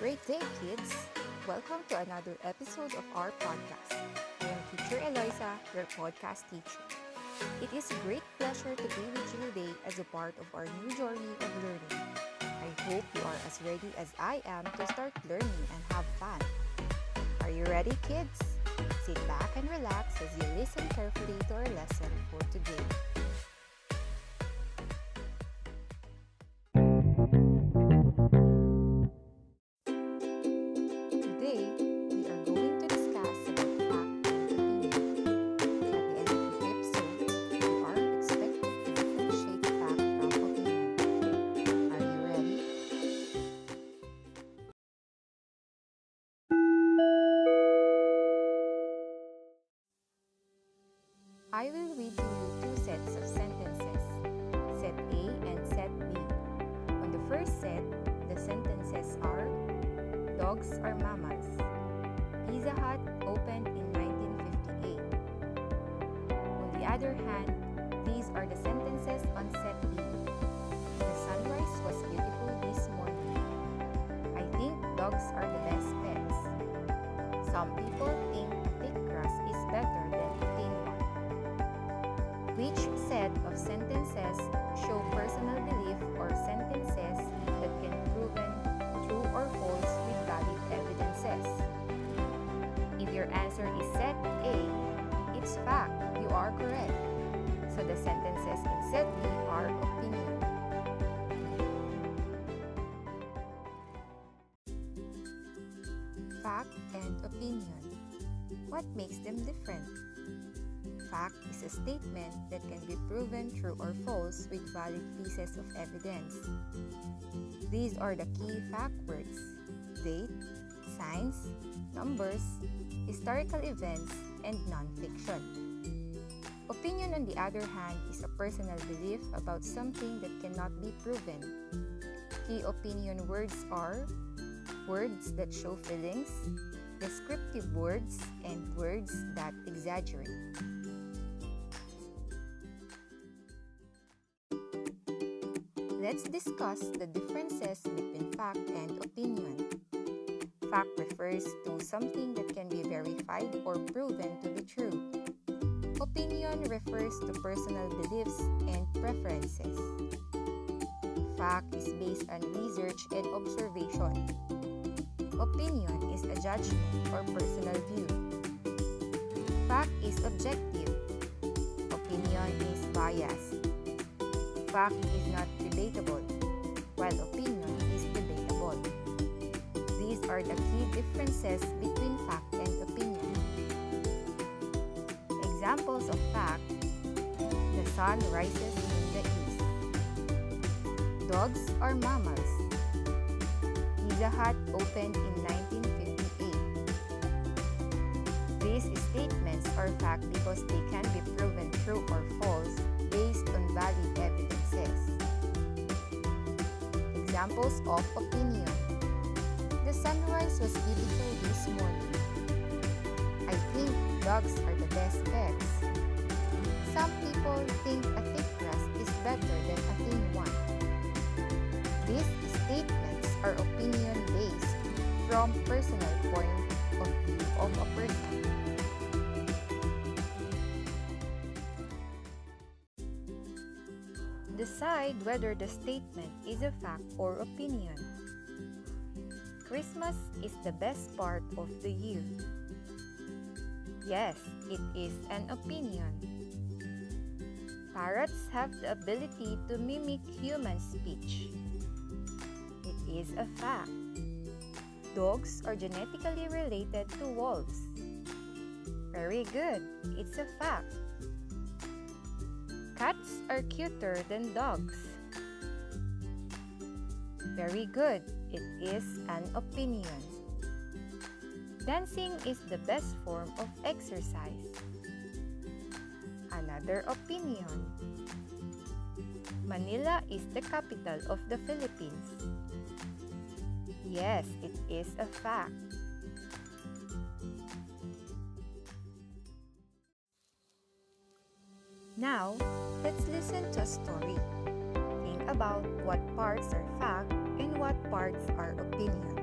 Great day, kids! Welcome to another episode of our podcast. I am Teacher Eloisa, your podcast teacher. It is a great pleasure to be with you today as a part of our new journey of learning. I hope you are as ready as I am to start learning and have fun. Are you ready, kids? Sit back and relax as you listen carefully to our lesson for today. Dogs are mammals. Pizza Hut opened in 1958. On the other hand, these are the sentences on set B. The sunrise was beautiful this morning. I think dogs are the best pets. Some people think thick grass is better than thin one. Which set of sentences show personal belief or sentences that can be proven true or false evidences? If your answer is set A, it's fact, you are correct. So the sentences in set B are opinion. Fact and opinion. What makes them different? Fact is a statement that can be proven true or false with valid pieces of evidence. These are the key fact words date, science, numbers, historical events, and nonfiction. Opinion, on the other hand, is a personal belief about something that cannot be proven. Key opinion words are words that show feelings, descriptive words, and words that exaggerate. Let's discuss the differences between fact and opinion. Fact refers to something that can be verified or proven to be true. Opinion refers to personal beliefs and preferences. Fact is based on research and observation. Opinion is a judgment or personal view. Fact is objective. Opinion is biased. Fact is not debatable, while opinion are the key differences between fact and opinion. Examples of fact The sun rises in the east. Dogs are mammals. Pizza Hut opened in 1958. These statements are fact because they can be proven true or false based on valid evidences. Examples of opinion sunrise was beautiful this morning. I think dogs are the best pets. Some people think a thick grass is better than a thin one. These statements are opinion based from personal point of view of a person. Decide whether the statement is a fact or opinion. Christmas is the best part of the year. Yes, it is an opinion. Parrots have the ability to mimic human speech. It is a fact. Dogs are genetically related to wolves. Very good, it's a fact. Cats are cuter than dogs. Very good, it is an opinion. Dancing is the best form of exercise. Another opinion. Manila is the capital of the Philippines. Yes, it is a fact. Now, let's listen to a story. Think about what parts are fact what parts are opinion.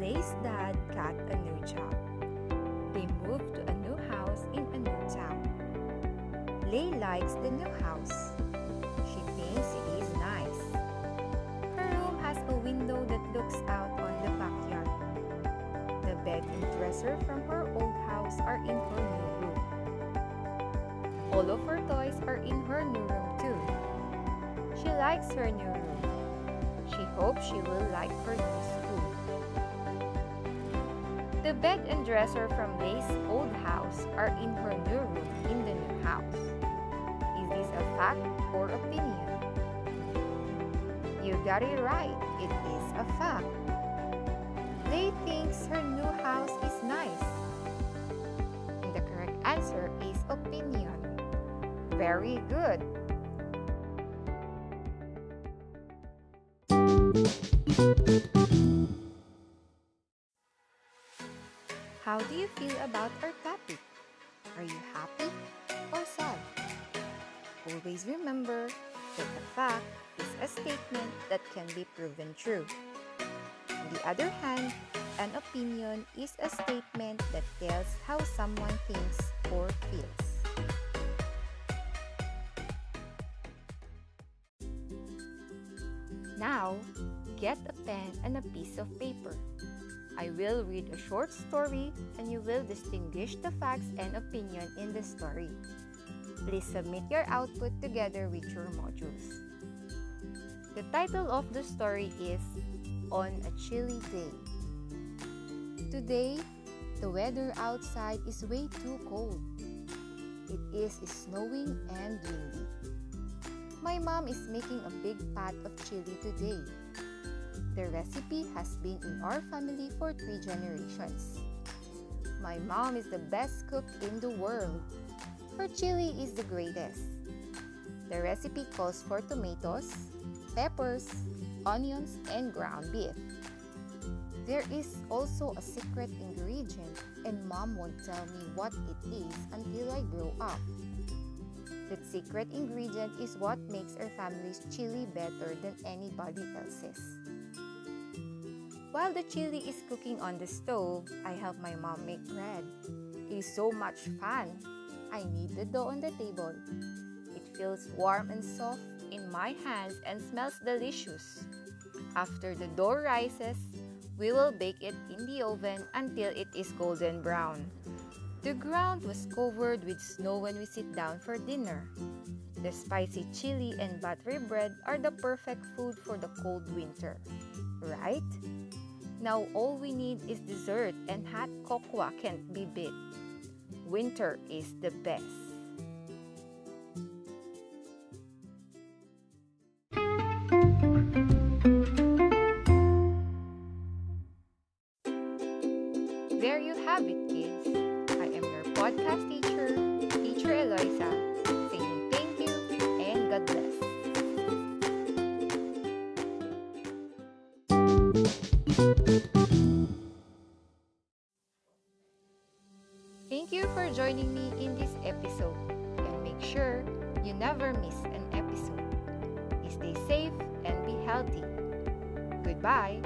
Lay's dad got a new job. They moved to a new house in a new town. Lay likes the new house. She thinks it is nice. Her room has a window that looks out on the backyard. The bed and dresser from her old house are in her new room. All of her toys are in her new room too. She likes her new room. She hopes she will like her new school. The bed and dresser from Lay's old house are in her new room in the new house. Is this a fact or opinion? You got it right. It is a fact. Lay thinks her new house is nice. And the correct answer is opinion. Very good. How do you feel about our topic? Are you happy or sad? Always remember that a fact is a statement that can be proven true. On the other hand, an opinion is a statement that tells how someone thinks or feels. Now, get a pen and a piece of paper. I will read a short story and you will distinguish the facts and opinion in the story. Please submit your output together with your modules. The title of the story is On a Chilly Day. Today, the weather outside is way too cold. It is snowing and windy. My mom is making a big pot of chili today. The recipe has been in our family for three generations. My mom is the best cook in the world. Her chili is the greatest. The recipe calls for tomatoes, peppers, onions, and ground beef. There is also a secret ingredient, and mom won't tell me what it is until I grow up. That secret ingredient is what makes our family's chili better than anybody else's. While the chili is cooking on the stove, I help my mom make bread. It is so much fun. I knead the dough on the table. It feels warm and soft in my hands and smells delicious. After the dough rises, we will bake it in the oven until it is golden brown. The ground was covered with snow when we sit down for dinner. The spicy chili and buttery bread are the perfect food for the cold winter, right? Now all we need is dessert and hot cocoa can't be beat. Winter is the best. There you have it, kids. I am your podcast teacher, Teacher Eloisa, joining me in this episode and make sure you never miss an episode. Stay safe and be healthy. Goodbye.